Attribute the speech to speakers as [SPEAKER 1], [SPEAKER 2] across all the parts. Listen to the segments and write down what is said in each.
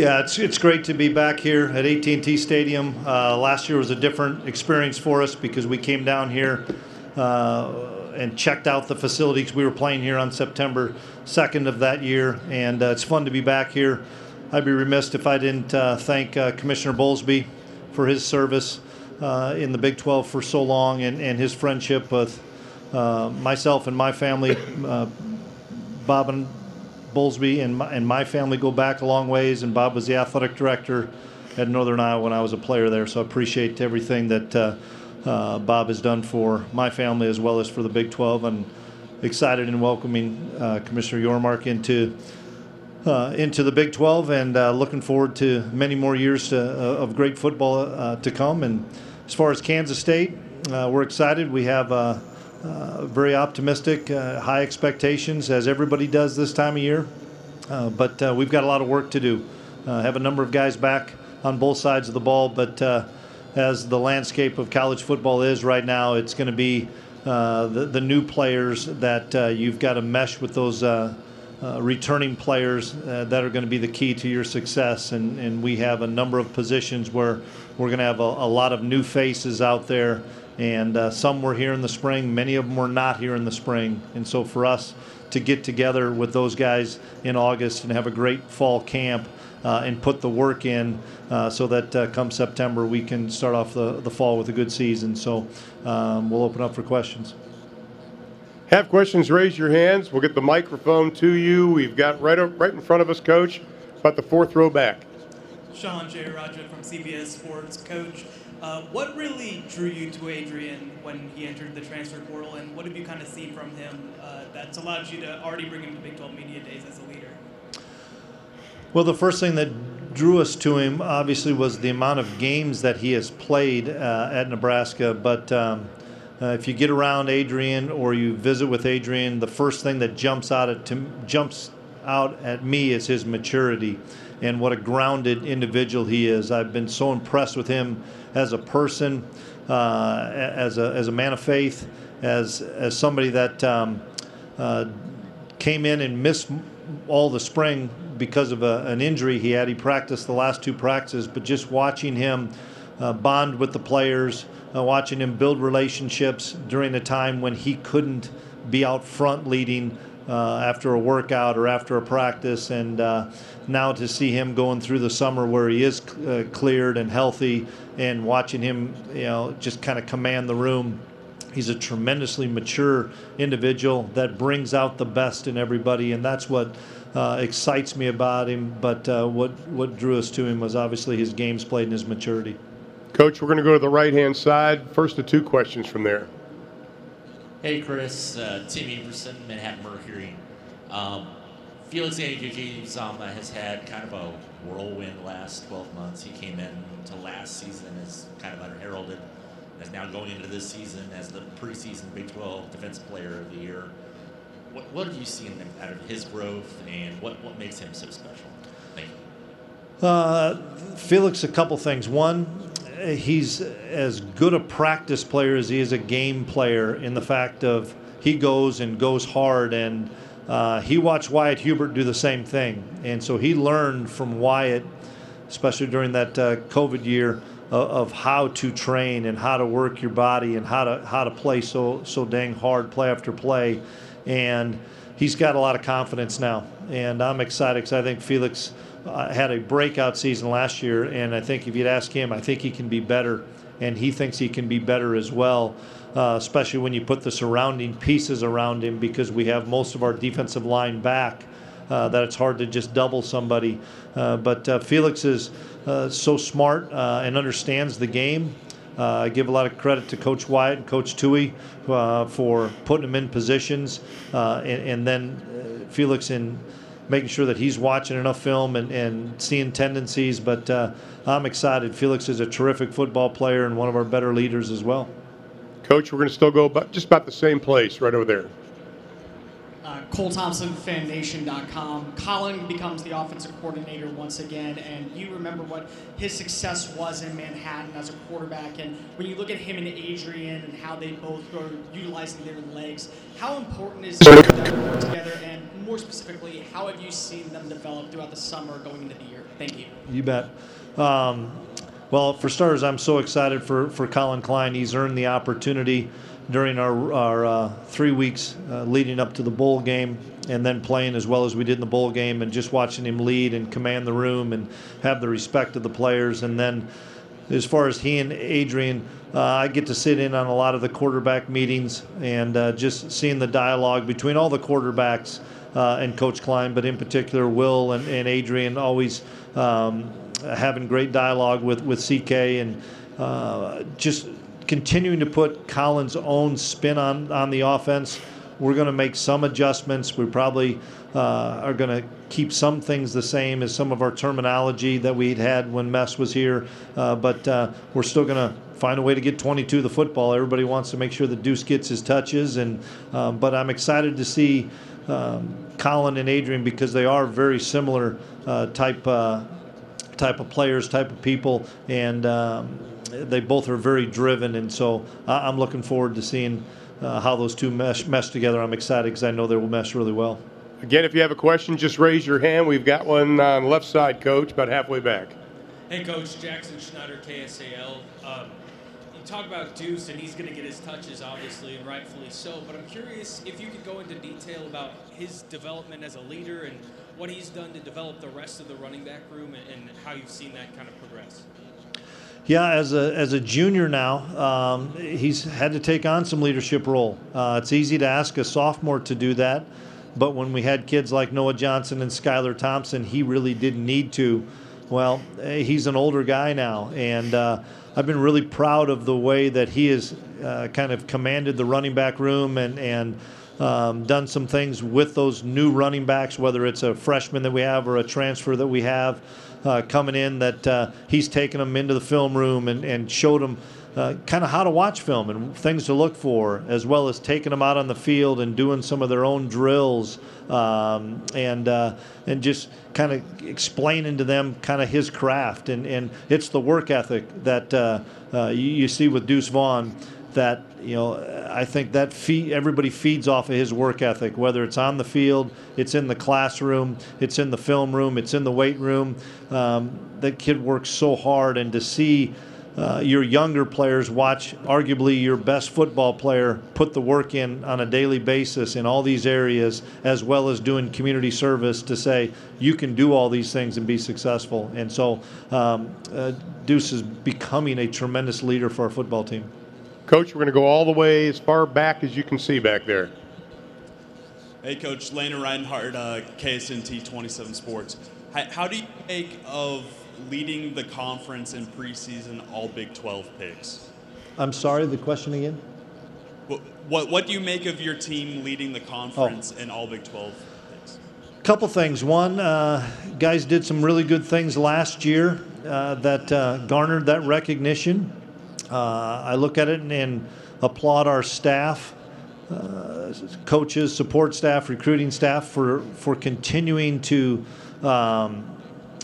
[SPEAKER 1] Yeah, it's, it's great to be back here at AT&T Stadium. Uh, last year was a different experience for us because we came down here uh, and checked out the facilities. We were playing here on September 2nd of that year, and uh, it's fun to be back here. I'd be remiss if I didn't uh, thank uh, Commissioner Bowlesby for his service uh, in the Big 12 for so long and, and his friendship with myself and my family. Bob and Bowlesby and my, and my family go back a long ways, and Bob was the athletic director at Northern Iowa when I was a player there. So I appreciate everything that uh, uh, Bob has done for my family as well as for the Big 12. And excited in welcoming uh, Commissioner Yormark into uh, into the Big 12, and uh, looking forward to many more years to, uh, of great football to come. And as far as Kansas State, we're excited. We have uh, very optimistic, uh, high expectations, as everybody does this time of year. Uh, but uh, we've got a lot of work to do. Uh, have a number of guys back on both sides of the ball, but as the landscape of college football is right now, it's going to be the, the new players that you've got to mesh with those. Returning players that are going to be the key to your success. And, and we have a number of positions where we're going to have a, a, lot of new faces out there and uh, some were here in the spring. Many of them were not here in the spring. And so for us to get together with those guys in August and have a great fall camp uh, and put the work in uh, so that uh, come September we can start off the, the fall with a good season. So um, we'll open up for questions.
[SPEAKER 2] Have questions, raise your hands. We'll get the microphone to you. We've got right, right in front of us, Coach, about the fourth row back.
[SPEAKER 3] Shehan Jeyarajah from CBS Sports. Coach, uh, what really drew you to Adrian when he entered the transfer portal, and what have you kind of seen from him uh, that's allowed you to already bring him to Big 12 Media Days as a leader?
[SPEAKER 1] Well, the first thing that drew us to him obviously was the amount of games that he has played uh, at Nebraska. But um, uh, if you get around Adrian or you visit with Adrian, the first thing that jumps out at to, jumps out at me is his maturity and what a grounded individual he is. I've been so impressed with him as a person, uh, as a as a man of faith, as as somebody that um, uh, came in and missed all the spring because of a, an injury he had. He practiced the last two practices, but just watching him uh, bond with the players, uh, watching him build relationships during a time when he couldn't be out front leading uh, after a workout or after a practice, and uh, now to see him going through the summer where he is uh, cleared and healthy, and watching him, you know, just kind of command the room. He's a tremendously mature individual that brings out the best in everybody, and that's what uh, excites me about him. But uh, what what drew us to him was obviously his games played and his maturity.
[SPEAKER 2] Coach, we're going to go to the right hand side. First, the two questions from there.
[SPEAKER 4] Hey, Chris. Uh, Tim Everson, Manhattan Mercury. Um, Felix Anudike-Uzomah has had kind of a whirlwind last 12 months. He came in to last season as kind of unheralded, is now going into this season as the preseason Big 12 Defensive Player of the Year. What, what have you seen out of his growth, and what, what makes him so special? Thank you.
[SPEAKER 1] Uh, Felix, a couple things. One, he's as good a practice player as he is a game player in the fact of he goes and goes hard and uh, he watched Wyatt Hubert do the same thing, and so he learned from Wyatt, especially during that uh, COVID year, uh, of how to train and how to work your body and how to how to play so so dang hard, play after play, and he's got a lot of confidence now, and I'm excited because I think Felix uh, had a breakout season last year, and I think if you'd ask him, I think he can be better, and he thinks he can be better as well. Uh, especially when you put the surrounding pieces around him, because we have most of our defensive line back. Uh, that it's hard to just double somebody. Uh, but uh, Felix is uh, so smart and understands the game. I give a lot of credit to Coach Wyatt and Coach Tui for putting him in positions, and, and, then Felix in making sure that he's watching enough film and, and seeing tendencies. But uh, I'm excited. Felix is a terrific football player and one of our better leaders as well.
[SPEAKER 2] Coach, we're going to still go about, just about the same place right over there.
[SPEAKER 5] Uh, Cole Thompson, FanNation.com. Collin becomes the offensive coordinator once again, and you remember what his success was in Manhattan as a quarterback. And when you look at him and Adrian and how they both are utilizing their legs, how important is it to work together? More specifically, how have you seen them develop throughout the summer going into the year? Thank you.
[SPEAKER 1] You bet. Um, well, for starters, I'm so excited for, for Collin Klein. He's earned the opportunity during our, our uh, three weeks uh, leading up to the bowl game and then playing as well as we did in the bowl game and just watching him lead and command the room and have the respect of the players. And then as far as he and Adrian, uh, I get to sit in on a lot of the quarterback meetings and uh, just seeing the dialogue between all the quarterbacks uh, and Coach Klein, but in particular Will and, and Adrian always um, having great dialogue with, with CK and uh, just continuing to put Collin's own spin on, on the offense. We're going to make some adjustments. We probably uh, are going to keep some things the same as some of our terminology that we'd had when Mess was here, uh, but uh, we're still going to find a way to get 22 the football. Everybody wants to make sure that Deuce gets his touches, and um, but I'm excited to see um, Collin and Adrian because they are very similar uh, type uh, type of players, type of people, and um, they both are very driven. And so I- I'm looking forward to seeing uh, how those two mesh, mesh together. I'm excited because I know they will mesh really well.
[SPEAKER 2] Again, if you have a question, just raise your hand. We've got one on the left side, Coach, about halfway back.
[SPEAKER 6] Hey, Coach Jackson Schneider, KSAL. Um, you talk about Deuce, and he's going to get his touches, obviously, and rightfully so. But I'm curious if you could go into detail about his development as a leader and what he's done to develop the rest of the running back room and, how you've seen that kind of progress.
[SPEAKER 1] Yeah, as a as a junior now, um, he's had to take on some leadership role. Uh, it's easy to ask a sophomore to do that, but when we had kids like Noah Johnson and Skylar Thompson, he really didn't need to. Well, eh, he's an older guy now, and uh, I've been really proud of the way that he has uh, kind of commanded the running back room and and um, done some things with those new running backs, whether it's a freshman that we have or a transfer that we have uh, coming in, that uh, he's taken them into the film room and, and showed them uh, kind of how to watch film and things to look for, as well as taking them out on the field and doing some of their own drills um, and uh, and just kind of explaining to them kind of his craft. And, and it's the work ethic that uh, uh, you, see with Deuce Vaughn that you know I think that everybody feeds off of his work ethic whether it's on the field it's in the classroom it's in the film room it's in the weight room um, that kid works so hard and to see uh, your younger players watch arguably your best football player put the work in on a daily basis in all these areas as well as doing community service to say you can do all these things and be successful and so um, uh, Deuce is becoming a tremendous leader for our football team
[SPEAKER 2] Coach, we're going to go all the way as far back as you can see back there.
[SPEAKER 7] Hey, Coach Lena Reinhardt, uh, KSNT 27 Sports. How, how do you make of leading the conference in preseason All Big 12 picks?
[SPEAKER 1] I'm sorry, the question again?
[SPEAKER 7] What, what, what do you make of your team leading the conference in All Big 12 picks?
[SPEAKER 1] Couple things. One, uh, guys did some really good things last year uh, that uh, garnered that recognition. Uh, I look at it and, and applaud our staff, uh, coaches, support staff, recruiting staff for, for continuing to um,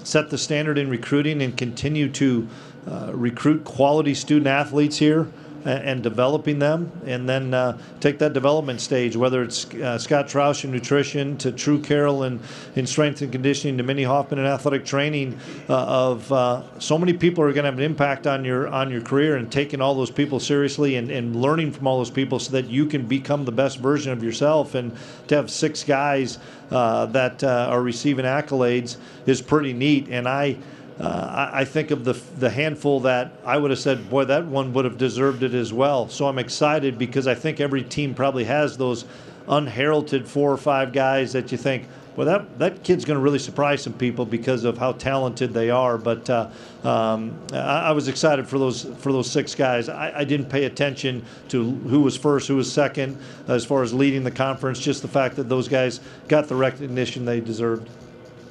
[SPEAKER 1] set the standard in recruiting and continue to uh, recruit quality student athletes here and, developing them, and then uh, take that development stage, whether it's uh, Scott Troush in nutrition to True Carroll in, in strength and conditioning to Minnie Hoffman in athletic training. Uh, of uh, so many people are going to have an impact on your on your career, and taking all those people seriously and, and learning from all those people so that you can become the best version of yourself. And to have six guys uh, that uh, are receiving accolades is pretty neat, and I. Uh, I, I think of the the handful that I would have said, boy, that one would have deserved it as well. So I'm excited because I think every team probably has those unheralded four or five guys that you think, well, that that kid's going to really surprise some people because of how talented they are. But uh, um, I, I was excited for those for those six guys. I, I didn't pay attention to who was first, who was second, as far as leading the conference. Just the fact that those guys got the recognition they deserved.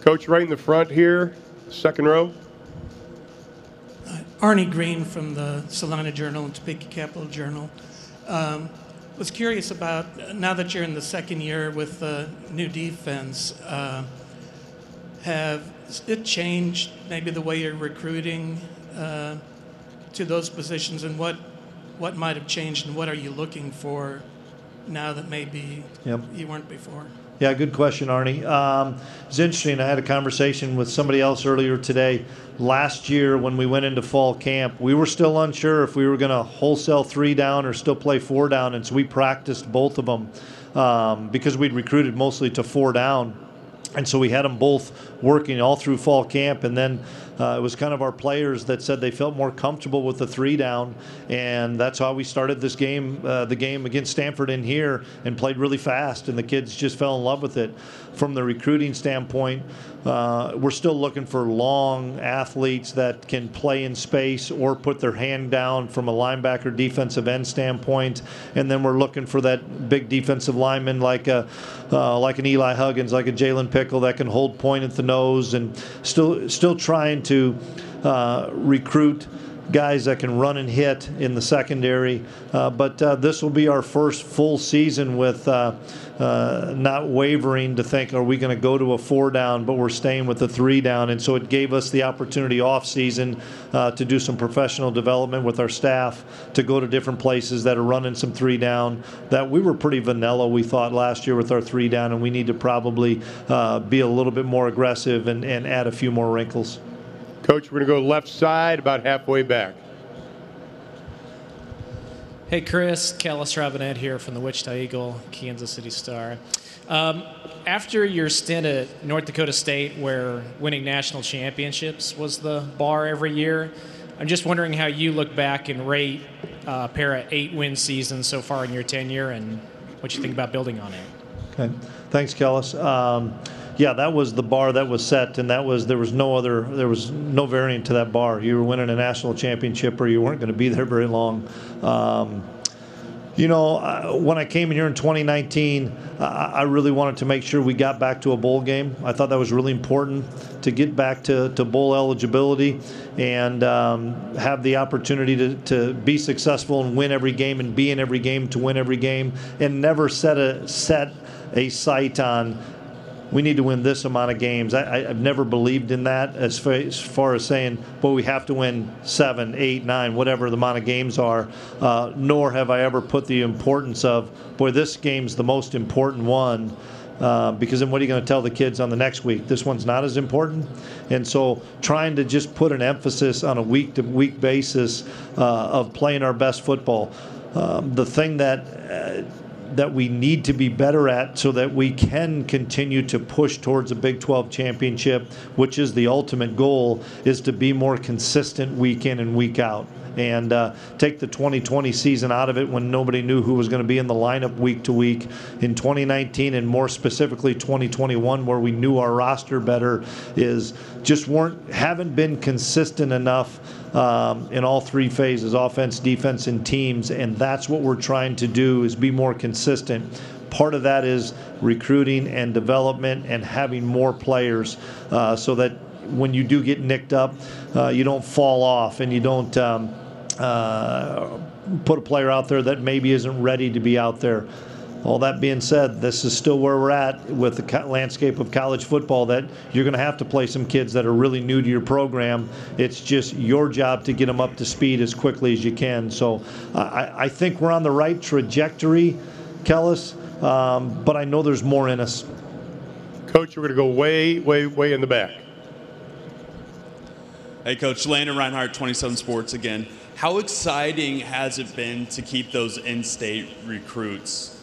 [SPEAKER 2] Coach, right in the front here, second row.
[SPEAKER 8] Arne Green from the Salina Journal and Topeka Capital Journal. Um, was curious about now that you're in the second year with the new defense, uh, have it changed maybe the way you're recruiting uh, to those positions, and what what might have changed, and what are you looking for now that maybe
[SPEAKER 1] Yep.
[SPEAKER 8] you weren't before?
[SPEAKER 1] Yeah, good question, Arne. Um, it's interesting. I had a conversation with somebody else earlier today. Last year, when we went into fall camp, we were still unsure if we were going to wholesale three down or still play four down, and so we practiced both of them um, because we'd recruited mostly to four down. And so we had them both working all through fall camp, and then uh, it was kind of our players that said they felt more comfortable with the three down, and that's how we started this game, uh, the game against Stanford in here, and played really fast, and the kids just fell in love with it. From the recruiting standpoint, uh, we're still looking for long athletes that can play in space or put their hand down from a linebacker defensive end standpoint, and then we're looking for that big defensive lineman like a uh, like an Eli Huggins, like a Jalen Pickle that can hold point at the nose, and still still trying to uh, recruit guys that can run and hit in the secondary. Uh, but uh, this will be our first full season with uh, uh not wavering to think, are we going to go to a four down? But we're staying with the three down, and so it gave us the opportunity off season uh, to do some professional development with our staff, to go to different places that are running some three down. That we were pretty vanilla, we thought last year with our three down, and we need to probably be a little bit more aggressive and, and add a few more wrinkles.
[SPEAKER 2] Coach, we're going to go left side, about halfway back.
[SPEAKER 9] Hey, Chris, Kellis Robinett here from the Wichita Eagle, Kansas City Star. Um, after your stint at North Dakota State, where winning national championships was the bar every year, I'm just wondering how you look back and rate uh, of eight win seasons so far in your tenure and what you think about building on it.
[SPEAKER 1] Okay. Thanks, Kellis. Um, yeah, that was the bar that was set, and that was there was no other there was no variant to that bar. You were winning a national championship, or you weren't going to be there very long. Um, you know, when I came in here in 2019, uh, I really wanted to make sure we got back to a bowl game. I thought that was really important to get back to, to bowl eligibility and um, have the opportunity to, to be successful and win every game and be in every game to win every game and never set a set a sight on we need to win this amount of games. I, have never believed in that as far, as far, as saying, well, we have to win seven, eight, nine, whatever the amount of games are. Uh, nor have I ever put the importance of, boy, this game's the most important one. Uh, because then what are you going to tell the kids on the next week? This one's not as important. And so trying to just put an emphasis on a week to week basis uh, of playing our best football. Um, the thing that uh, that we need to be better at so that we can continue to push towards a Big 12 championship, which is the ultimate goal, is to be more consistent week in and week out and uh, take the 2020 season out of it when nobody knew who was going to be in the lineup week to week. In 2019 and more specifically 2021, where we knew our roster better, is just weren't haven't been consistent enough um, in all three phases: offense, defense, and teams. And that's what we're trying to do: is be more consistent part of that is recruiting and development and having more players uh, so that when you do get nicked up, uh, you don't fall off and you don't um, uh, put a player out there that maybe isn't ready to be out there. All that being said, this is still where we're at with the landscape of college football. That you're going to have to play some kids that are really new to your program. It's just your job to get them up to speed as quickly as you can. So I, I think we're on the right trajectory, Kellis, um, but I know there's more in us.
[SPEAKER 2] Coach, we're going to go way, way, way in the back.
[SPEAKER 7] Hey, Coach Landon Reinhardt, 27 Sports again. How exciting has it been to keep those in-state recruits?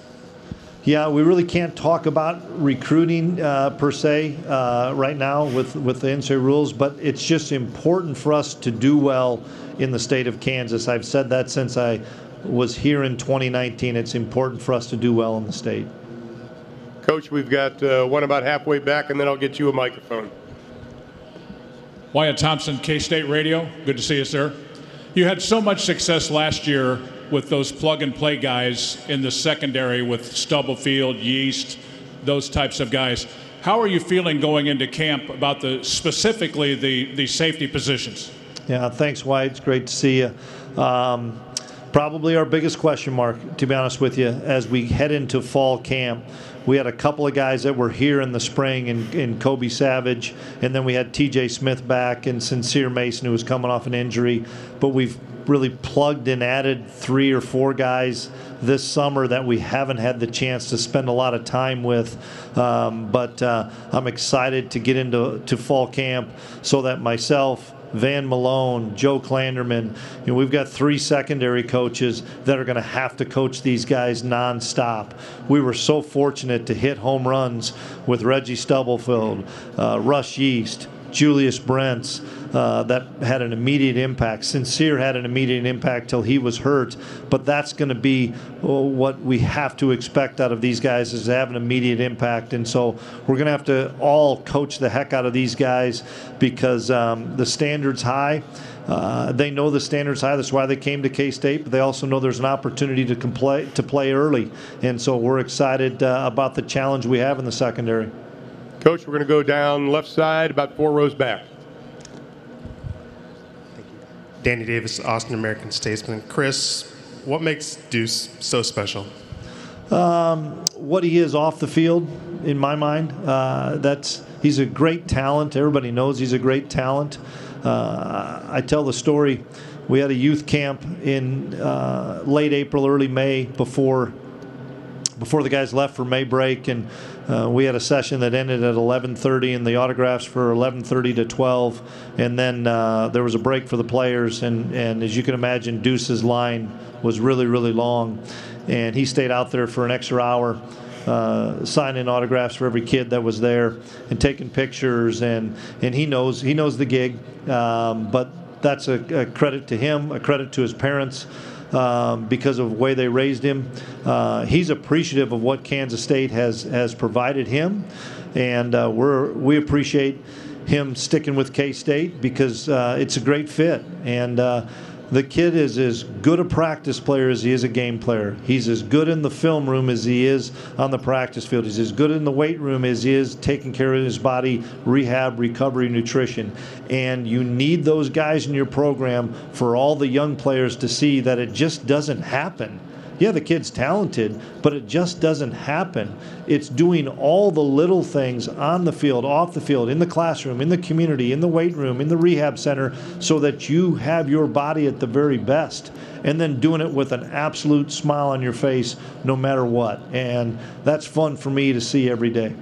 [SPEAKER 1] Yeah, we really can't talk about recruiting uh, per se uh, right now with, with the in-state rules, but it's just important for us to do well in the state of Kansas. I've said that since I was here in 2019. It's important for us to do well in the state.
[SPEAKER 2] Coach, we've got uh, one about halfway back, and then I'll get you a microphone.
[SPEAKER 10] Wyatt Thompson, K State Radio. Good to see you, sir. You had so much success last year with those plug and play guys in the secondary with Stubblefield, Yeast, those types of guys. How are you feeling going into camp about the specifically the, the safety positions?
[SPEAKER 1] Yeah, thanks, Wyatt. It's great to see you. Um, probably our biggest question mark, to be honest with you, as we head into fall camp. We had a couple of guys that were here in the spring in, in Kobe Savage, and then we had TJ Smith back and Sincere Mason, who was coming off an injury. But we've really plugged and added three or four guys this summer that we haven't had the chance to spend a lot of time with. Um, but uh, I'm excited to get into to fall camp so that myself, Van Malone, Joe Klanderman. You know, we've got three secondary coaches that are going to have to coach these guys nonstop. We were so fortunate to hit home runs with Reggie Stubblefield, uh, Russ Yeast, Julius Brents. Uh, that had an immediate impact. Sincere had an immediate impact till he was hurt, but that's going to be oh, what we have to expect out of these guys is to have an immediate impact. And so we're going to have to all coach the heck out of these guys because um, the standard's high. Uh, they know the standards high. That's why they came to K State. But they also know there's an opportunity to play to play early, and so we're excited uh, about the challenge we have in the secondary.
[SPEAKER 2] Coach, we're going to go down left side, about four rows back.
[SPEAKER 11] Danny Davis, Austin American Statesman. Chris, what makes Deuce so special?
[SPEAKER 1] Um, what he is off the field, in my mind, uh, that's he's a great talent. Everybody knows he's a great talent. Uh, I tell the story. We had a youth camp in uh, late April, early May before before the guys left for May break, and uh, we had a session that ended at 11:30, and the autographs for 11:30 to 12, and then uh, there was a break for the players, and and as you can imagine, Deuce's line was really really long, and he stayed out there for an extra hour. Uh, signing autographs for every kid that was there and taking pictures and and he knows he knows the gig um, but that's a, a credit to him a credit to his parents um, because of the way they raised him. Uh, he's appreciative of what Kansas State has has provided him, and uh, we're we appreciate him sticking with K State because uh, it's a great fit and. The kid is as good a practice player as he is a game player. He's as good in the film room as he is on the practice field. He's as good in the weight room as he is taking care of his body, rehab, recovery, nutrition. And you need those guys in your program for all the young players to see that it just doesn't happen yeah, the kid's talented, but it just doesn't happen. It's doing all the little things on the field, off the field, in the classroom, in the community, in the weight room, in the rehab center, so that you have your body at the very best. And then doing it with an absolute smile on your face no matter what. And that's fun for me to see every day.